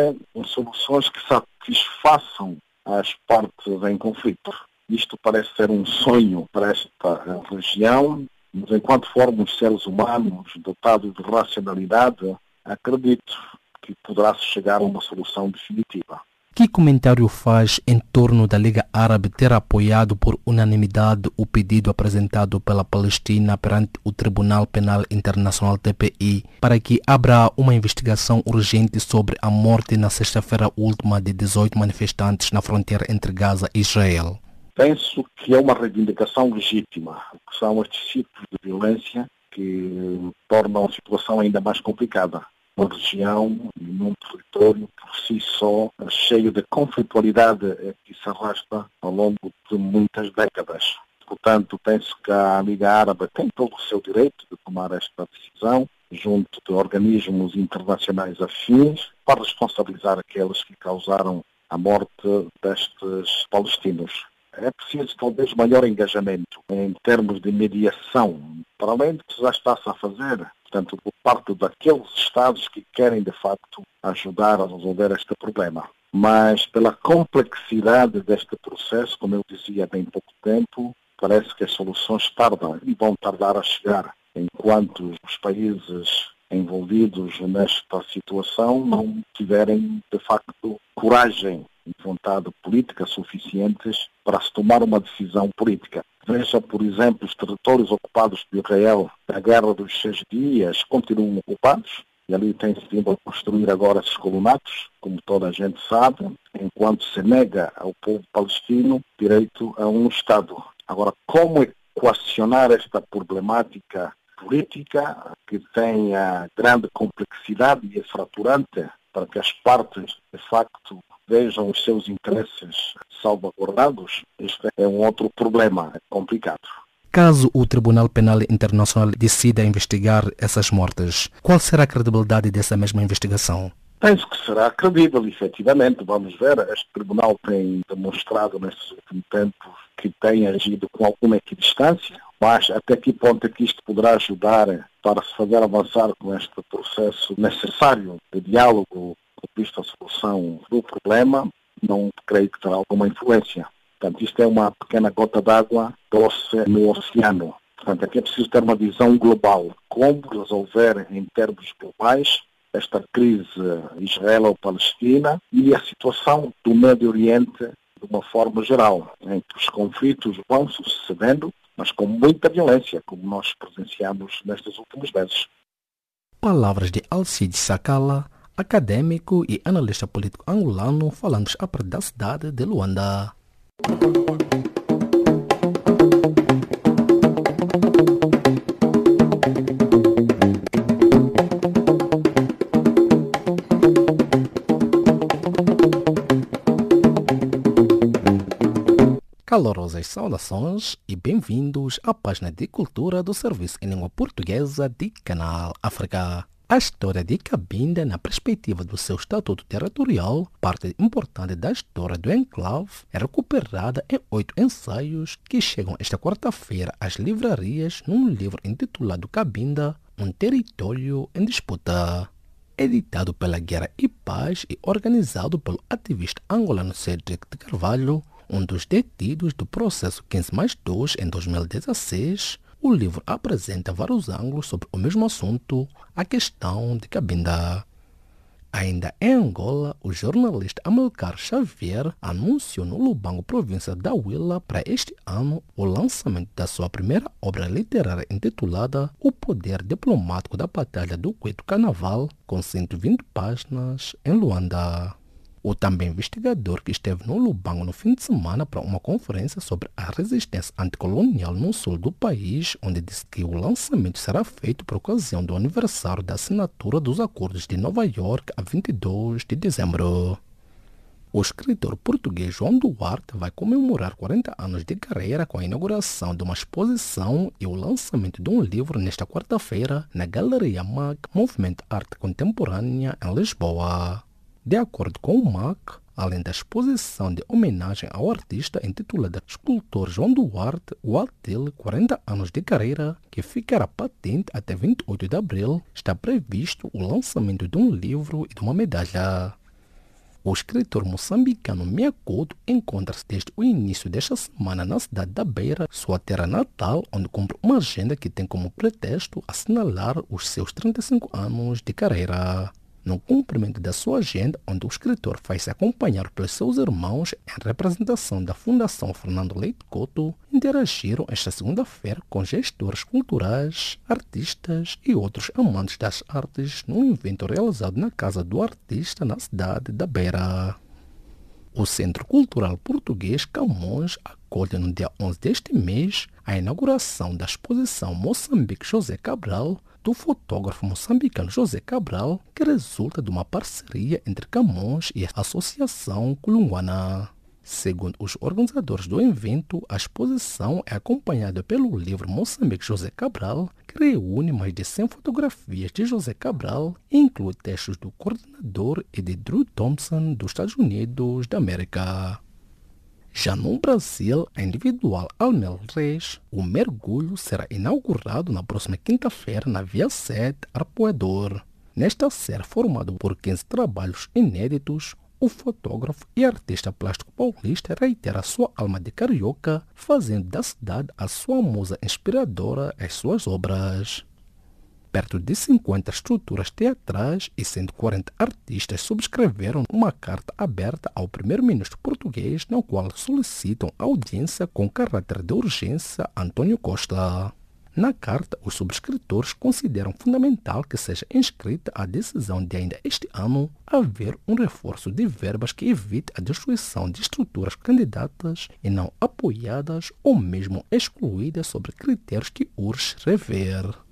soluções que satisfaçam as partes em conflito. Isto parece ser um sonho para esta região, mas enquanto formos seres humanos dotados de racionalidade, acredito que poderá chegar a uma solução definitiva. Que comentário faz em torno da Liga Árabe ter apoiado por unanimidade o pedido apresentado pela Palestina perante o Tribunal Penal Internacional TPI para que abra uma investigação urgente sobre a morte na sexta-feira última de 18 manifestantes na fronteira entre Gaza e Israel? Penso que é uma reivindicação legítima, que são estes ciclos de violência que tornam a situação ainda mais complicada uma região e num território por si só cheio de conflitualidade que se arrasta ao longo de muitas décadas. Portanto, penso que a Liga Árabe tem todo o seu direito de tomar esta decisão junto de organismos internacionais afins para responsabilizar aqueles que causaram a morte destes palestinos. É preciso talvez maior engajamento em termos de mediação, para além do que já está-se a fazer portanto, por parte daqueles Estados que querem, de facto, ajudar a resolver este problema. Mas, pela complexidade deste processo, como eu dizia há bem pouco tempo, parece que as soluções tardam e vão tardar a chegar, enquanto os países envolvidos nesta situação não tiverem, de facto, coragem e vontade política suficientes para se tomar uma decisão política. Veja, por exemplo, os territórios ocupados por Israel na Guerra dos Seis Dias continuam ocupados, e ali tem-se vindo a construir agora esses colonatos, como toda a gente sabe, enquanto se nega ao povo palestino direito a um Estado. Agora, como equacionar esta problemática política que tem a grande complexidade e é fraturante para que as partes, de facto, vejam os seus interesses salvaguardados, este é um outro problema complicado. Caso o Tribunal Penal Internacional decida investigar essas mortes, qual será a credibilidade dessa mesma investigação? Penso que será credível, efetivamente. Vamos ver. Este tribunal tem demonstrado nestes últimos tempos que tem agido com alguma equidistância, mas até que ponto é que isto poderá ajudar para se fazer avançar com este processo necessário de diálogo vista a solução do problema, não creio que terá alguma influência. Portanto, isto é uma pequena gota d'água doce no oceano. Portanto, aqui é preciso ter uma visão global. Como resolver em termos globais esta crise israelo-palestina e a situação do Médio Oriente de uma forma geral, em que os conflitos vão sucedendo, mas com muita violência, como nós presenciamos nestes últimos meses. Palavras de Alcide Sakala, acadêmico e analista político angolano, falando a partir da cidade de Luanda. Calorosas saudações e bem-vindos à página de cultura do Serviço em Língua Portuguesa de Canal África. A história de Cabinda, na perspectiva do seu estatuto territorial, parte importante da história do enclave, é recuperada em oito ensaios que chegam esta quarta-feira às livrarias num livro intitulado Cabinda, um território em disputa. Editado pela Guerra e Paz e organizado pelo ativista angolano Cedric de Carvalho, um dos detidos do processo 15 mais 2 em 2016, o livro apresenta vários ângulos sobre o mesmo assunto, a questão de Cabinda. Ainda em Angola, o jornalista Amilcar Xavier anunciou no Lubango, província da Huila, para este ano o lançamento da sua primeira obra literária intitulada O Poder Diplomático da Batalha do Cueto Carnaval, com 120 páginas, em Luanda. O também investigador que esteve no Lubango no fim de semana para uma conferência sobre a resistência anticolonial no sul do país, onde disse que o lançamento será feito por ocasião do aniversário da assinatura dos acordos de Nova York a 22 de dezembro. O escritor português João Duarte vai comemorar 40 anos de carreira com a inauguração de uma exposição e o lançamento de um livro nesta quarta-feira na Galeria MAC Movimento Arte Contemporânea em Lisboa. De acordo com o MAC, além da exposição de homenagem ao artista intitulada Escultor João Duarte, o dele 40 anos de carreira, que ficará patente até 28 de abril, está previsto o lançamento de um livro e de uma medalha. O escritor moçambicano Miyakoto encontra-se desde o início desta semana na cidade da Beira, sua terra natal, onde cumpre uma agenda que tem como pretexto assinalar os seus 35 anos de carreira no cumprimento da sua agenda, onde o escritor faz-se acompanhar pelos seus irmãos em representação da Fundação Fernando Leite Couto, interagiram esta segunda-feira com gestores culturais, artistas e outros amantes das artes num evento realizado na Casa do Artista na cidade da Beira. O Centro Cultural Português Camões acolhe no dia 11 deste mês a inauguração da exposição Moçambique José Cabral, do fotógrafo moçambicano José Cabral, que resulta de uma parceria entre Camões e a Associação Colunguana. Segundo os organizadores do evento, a exposição é acompanhada pelo livro Moçambique José Cabral, que reúne mais de 100 fotografias de José Cabral e inclui textos do coordenador e de Drew Thompson dos Estados Unidos da América. Já no Brasil, a individual Almel Reis, o mergulho será inaugurado na próxima quinta-feira na Via 7 Arpoador. Nesta série formada por 15 trabalhos inéditos, o fotógrafo e artista plástico paulista reitera sua alma de carioca, fazendo da cidade a sua musa inspiradora às suas obras. Perto de 50 estruturas teatrais e 140 artistas subscreveram uma carta aberta ao primeiro-ministro português, na qual solicitam audiência com caráter de urgência Antônio Costa. Na carta, os subscritores consideram fundamental que seja inscrita a decisão de ainda este ano haver um reforço de verbas que evite a destruição de estruturas candidatas e não apoiadas ou mesmo excluídas sobre critérios que urge rever.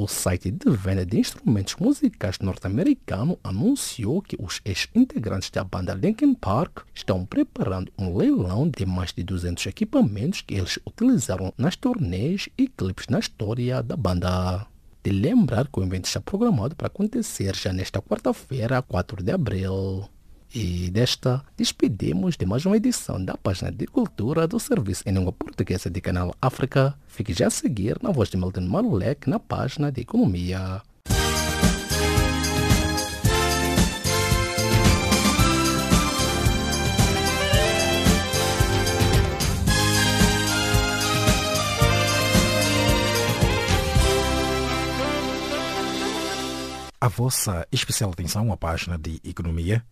O site de venda de instrumentos musicais norte-americano anunciou que os ex-integrantes da banda Linkin Park estão preparando um leilão de mais de 200 equipamentos que eles utilizaram nas turnês e clipes na história da banda. De lembrar que o evento está programado para acontecer já nesta quarta-feira, 4 de abril. E desta, despedimos de mais uma edição da página de cultura do Serviço em Língua Portuguesa de Canal África. Fique já a seguir na voz de Milton Malulek na página de Economia. A vossa especial atenção à página de Economia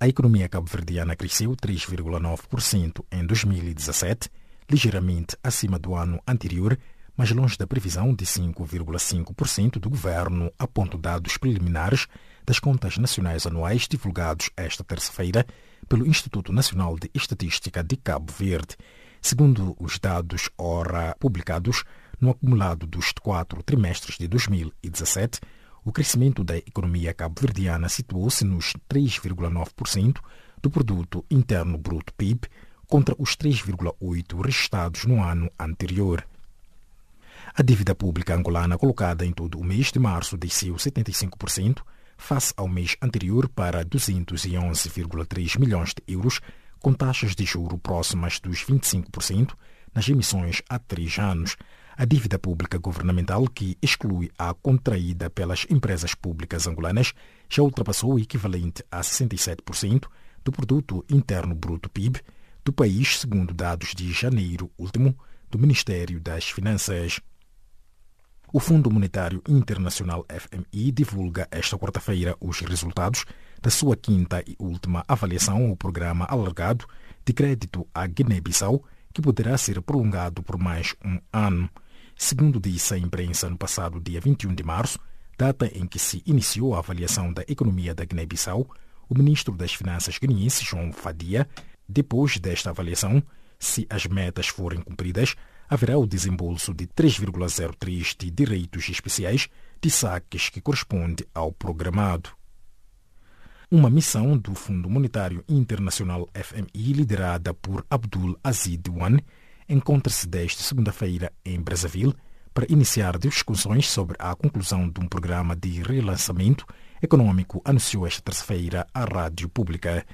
a economia cabo-verdiana cresceu 3,9% em 2017, ligeiramente acima do ano anterior, mas longe da previsão de 5,5% do governo, apontam dados preliminares das contas nacionais anuais divulgados esta terça-feira pelo Instituto Nacional de Estatística de Cabo Verde. Segundo os dados ora publicados no acumulado dos quatro trimestres de 2017, o crescimento da economia cabo-verdiana situou-se nos 3,9% do produto interno bruto PIB, contra os 3,8 registrados no ano anterior. A dívida pública angolana colocada em todo o mês de março desceu 75% face ao mês anterior para 211,3 milhões de euros, com taxas de juro próximas dos 25% nas emissões há três anos. A dívida pública governamental, que exclui a contraída pelas empresas públicas angolanas, já ultrapassou o equivalente a 67% do produto interno bruto PIB do país, segundo dados de janeiro último do Ministério das Finanças. O Fundo Monetário Internacional FMI divulga esta quarta-feira os resultados da sua quinta e última avaliação ao programa alargado de crédito à Guiné-Bissau, que poderá ser prolongado por mais um ano. Segundo disse a imprensa no passado dia 21 de março, data em que se iniciou a avaliação da economia da Guiné-Bissau, o ministro das Finanças guineense, João Fadia, depois desta avaliação, se as metas forem cumpridas, haverá o desembolso de 3,03 de direitos especiais de saques que corresponde ao programado. Uma missão do Fundo Monetário Internacional FMI, liderada por Abdul Aziz Wan, encontra-se desde segunda-feira em Brazzaville para iniciar discussões sobre a conclusão de um programa de relançamento econômico, anunciou esta terça-feira à Rádio Pública.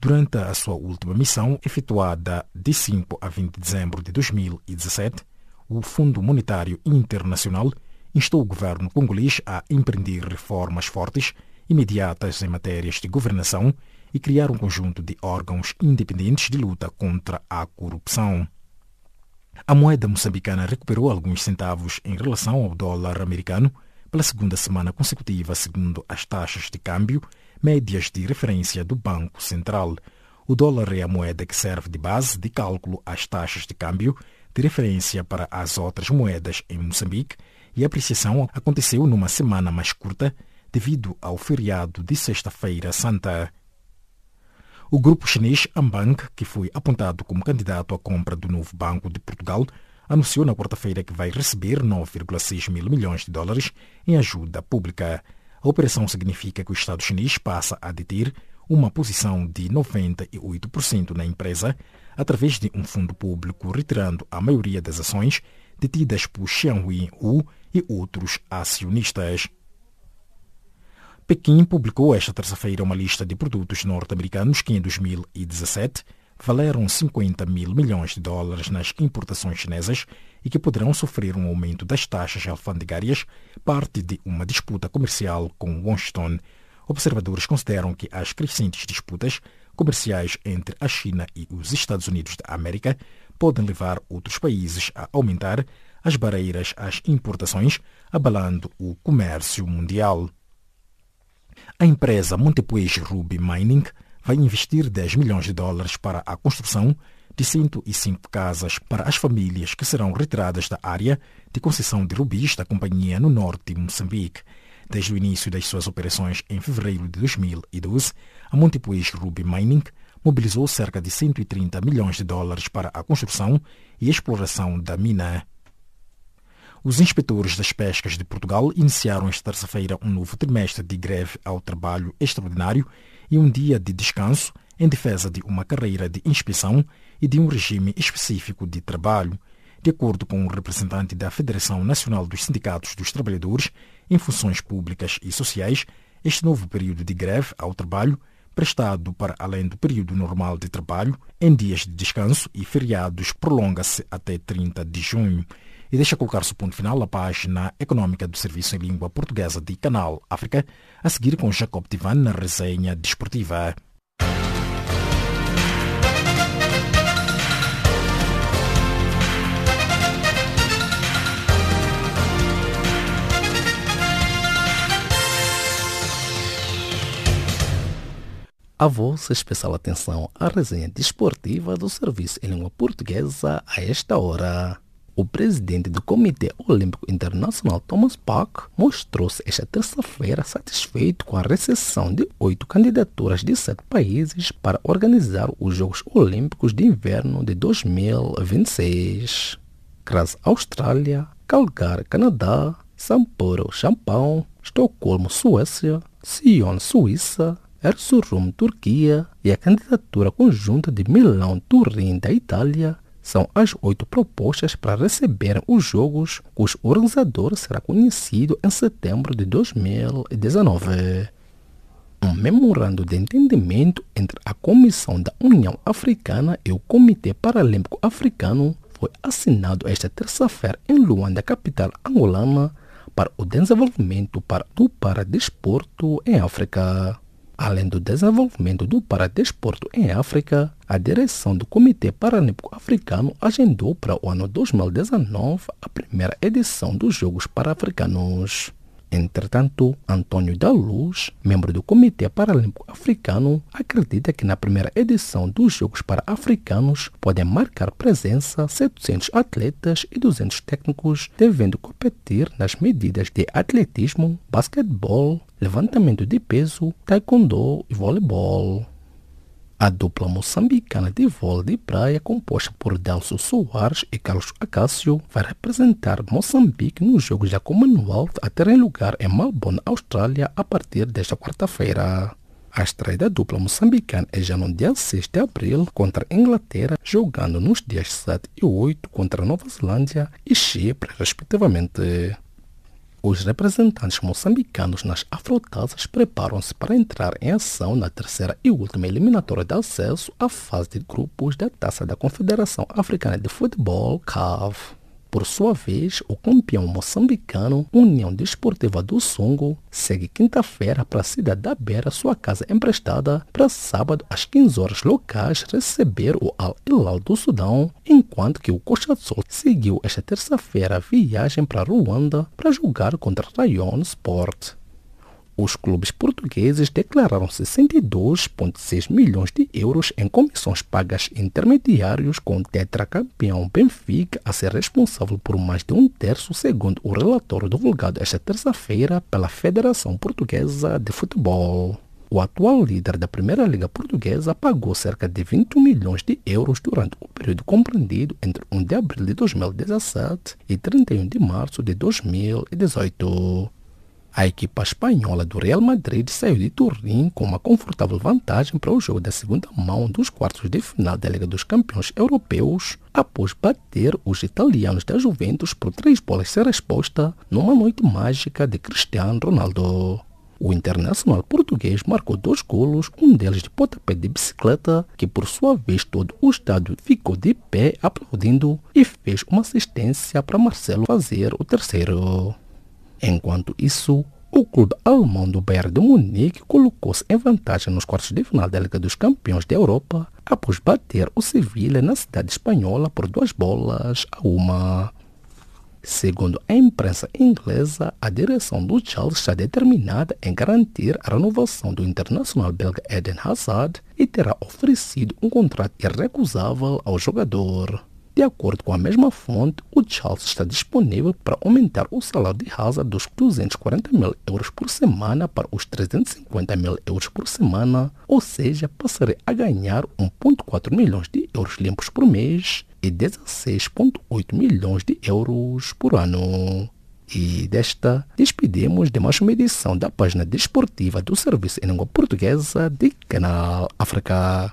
Durante a sua última missão, efetuada de 5 a 20 de dezembro de 2017, o Fundo Monetário Internacional instou o governo congolês a empreender reformas fortes, imediatas em matérias de governação e criar um conjunto de órgãos independentes de luta contra a corrupção. A moeda moçambicana recuperou alguns centavos em relação ao dólar americano pela segunda semana consecutiva, segundo as taxas de câmbio médias de referência do Banco Central. O dólar é a moeda que serve de base de cálculo às taxas de câmbio de referência para as outras moedas em Moçambique e a apreciação aconteceu numa semana mais curta devido ao feriado de Sexta-feira Santa. O grupo chinês Ambank, que foi apontado como candidato à compra do novo Banco de Portugal, anunciou na quarta-feira que vai receber 9,6 mil milhões de dólares em ajuda pública. A operação significa que o Estado chinês passa a deter uma posição de 98% na empresa através de um fundo público, retirando a maioria das ações detidas por Xianhui Hu e outros acionistas. Pequim publicou esta terça-feira uma lista de produtos norte-americanos que em 2017 valeram 50 mil milhões de dólares nas importações chinesas e que poderão sofrer um aumento das taxas alfandegárias, parte de uma disputa comercial com Washington. Observadores consideram que as crescentes disputas comerciais entre a China e os Estados Unidos da América podem levar outros países a aumentar as barreiras às importações, abalando o comércio mundial. A empresa Montepuez Ruby Mining vai investir 10 milhões de dólares para a construção de 105 casas para as famílias que serão retiradas da área de concessão de rubis da companhia no norte de Moçambique. Desde o início das suas operações em fevereiro de 2012, a Montepuez Ruby Mining mobilizou cerca de 130 milhões de dólares para a construção e exploração da mina. Os inspetores das pescas de Portugal iniciaram esta terça-feira um novo trimestre de greve ao trabalho extraordinário e um dia de descanso em defesa de uma carreira de inspeção e de um regime específico de trabalho. De acordo com o representante da Federação Nacional dos Sindicatos dos Trabalhadores em Funções Públicas e Sociais, este novo período de greve ao trabalho, prestado para além do período normal de trabalho, em dias de descanso e feriados, prolonga-se até 30 de junho. E deixa colocar-se o ponto final a página econômica do Serviço em Língua Portuguesa de Canal África, a seguir com Jacob Tivan na resenha desportiva. A vossa especial atenção à resenha desportiva do Serviço em Língua Portuguesa a esta hora. O presidente do Comitê Olímpico Internacional, Thomas Bach, mostrou-se esta terça-feira satisfeito com a recepção de oito candidaturas de sete países para organizar os Jogos Olímpicos de Inverno de 2026. Graz, Austrália, Calgary, Canadá, Sapporo, Japão, Estocolmo, Suécia, Sion, Suíça, Erzurum, Turquia e a candidatura conjunta de Milão-Turim da Itália são as oito propostas para receberem os jogos, cujo organizador será conhecido em setembro de 2019. Um memorando de entendimento entre a Comissão da União Africana e o Comitê Paralímpico Africano foi assinado esta terça-feira em Luanda, capital angolana, para o desenvolvimento do paradesporto em África. Além do desenvolvimento do paradesporto em África, a direção do Comitê Paralímpico Africano agendou para o ano 2019 a primeira edição dos Jogos Para-Africanos. Entretanto, Antônio da Luz, membro do Comitê Paralímpico Africano, acredita que na primeira edição dos Jogos Para-Africanos podem marcar presença 700 atletas e 200 técnicos, devendo competir nas medidas de atletismo, basquetebol, levantamento de peso, taekwondo e voleibol. A dupla moçambicana de vôlei de praia, composta por Delcio Soares e Carlos Acácio, vai representar Moçambique nos Jogos da Commonwealth a terem lugar em Melbourne, Austrália, a partir desta quarta-feira. A estreia da dupla moçambicana é já no dia 6 de abril contra a Inglaterra, jogando nos dias 7 e 8 contra Nova Zelândia e Chipre, respectivamente. Os representantes moçambicanos nas afrotasas preparam-se para entrar em ação na terceira e última eliminatória de acesso à fase de grupos da Taça da Confederação Africana de Futebol, CAF. Por sua vez, o campeão moçambicano, União Desportiva do Songo, segue quinta-feira para a cidade da Beira, sua casa emprestada, para sábado às 15 horas locais receber o Al Hilal do Sudão, enquanto que o Costa do Sol seguiu esta terça-feira viagem para Ruanda para jogar contra Rayon Sport. Os clubes portugueses declararam 62,6 milhões de euros em comissões pagas intermediários com o tetracampeão Benfica a ser responsável por mais de um terço, segundo o relatório divulgado esta terça-feira pela Federação Portuguesa de Futebol. O atual líder da Primeira Liga Portuguesa pagou cerca de 21 milhões de euros durante o período compreendido entre 1 de abril de 2017 e 31 de março de 2018. A equipa espanhola do Real Madrid saiu de Turim com uma confortável vantagem para o jogo da segunda mão dos quartos de final da Liga dos Campeões Europeus, após bater os italianos da Juventus por três bolas sem resposta numa noite mágica de Cristiano Ronaldo. O internacional português marcou dois golos, um deles de pontapé de bicicleta, que por sua vez todo o estádio ficou de pé aplaudindo e fez uma assistência para Marcelo fazer o terceiro. Enquanto isso, o clube alemão do Bayern de Munique colocou-se em vantagem nos quartos de final da Liga dos Campeões da Europa após bater o Sevilha na cidade espanhola por duas bolas a uma. Segundo a imprensa inglesa, a direção do Chelsea está determinada em garantir a renovação do internacional belga Eden Hazard e terá oferecido um contrato irrecusável ao jogador. De acordo com a mesma fonte, o Charles está disponível para aumentar o salário de Hazard dos 240 mil euros por semana para os 350 mil euros por semana, ou seja, passaria a ganhar 1,4 milhões de euros limpos por mês e 16,8 milhões de euros por ano. E desta, despedimos de mais uma edição da página desportiva do Serviço em Língua Portuguesa de Canal África.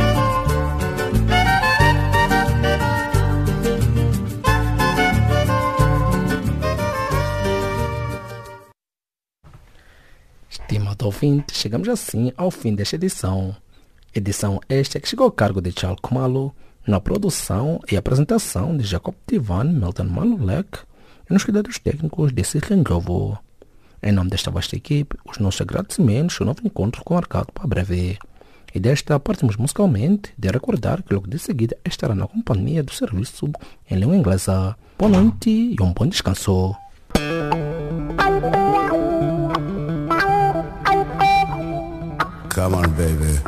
Estimado ouvinte, chegamos assim ao fim desta edição. Edição esta que chegou ao cargo de Charles Kumalo, na produção e apresentação de Jacob Tivan, Melton Malulek e nos cuidados técnicos de Glovo. Em nome desta vasta equipe, os nossos agradecimentos e o novo encontro ficou marcado para breve. E desta partimos musicalmente de recordar que logo de seguida estará na companhia do serviço em língua inglesa. Boa noite e um bom descanso. Come on, baby.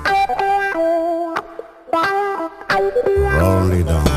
Roll it down.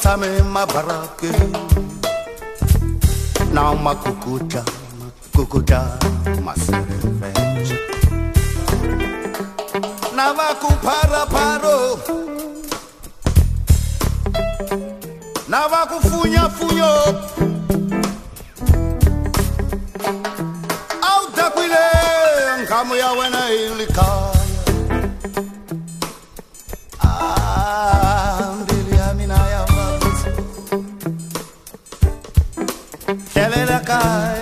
tame mabarake. Now makukuta, makukuta, maserevenja Na makupara paro. Na makufunya funyo. Au takwile nkamu ya wena ilika. sky.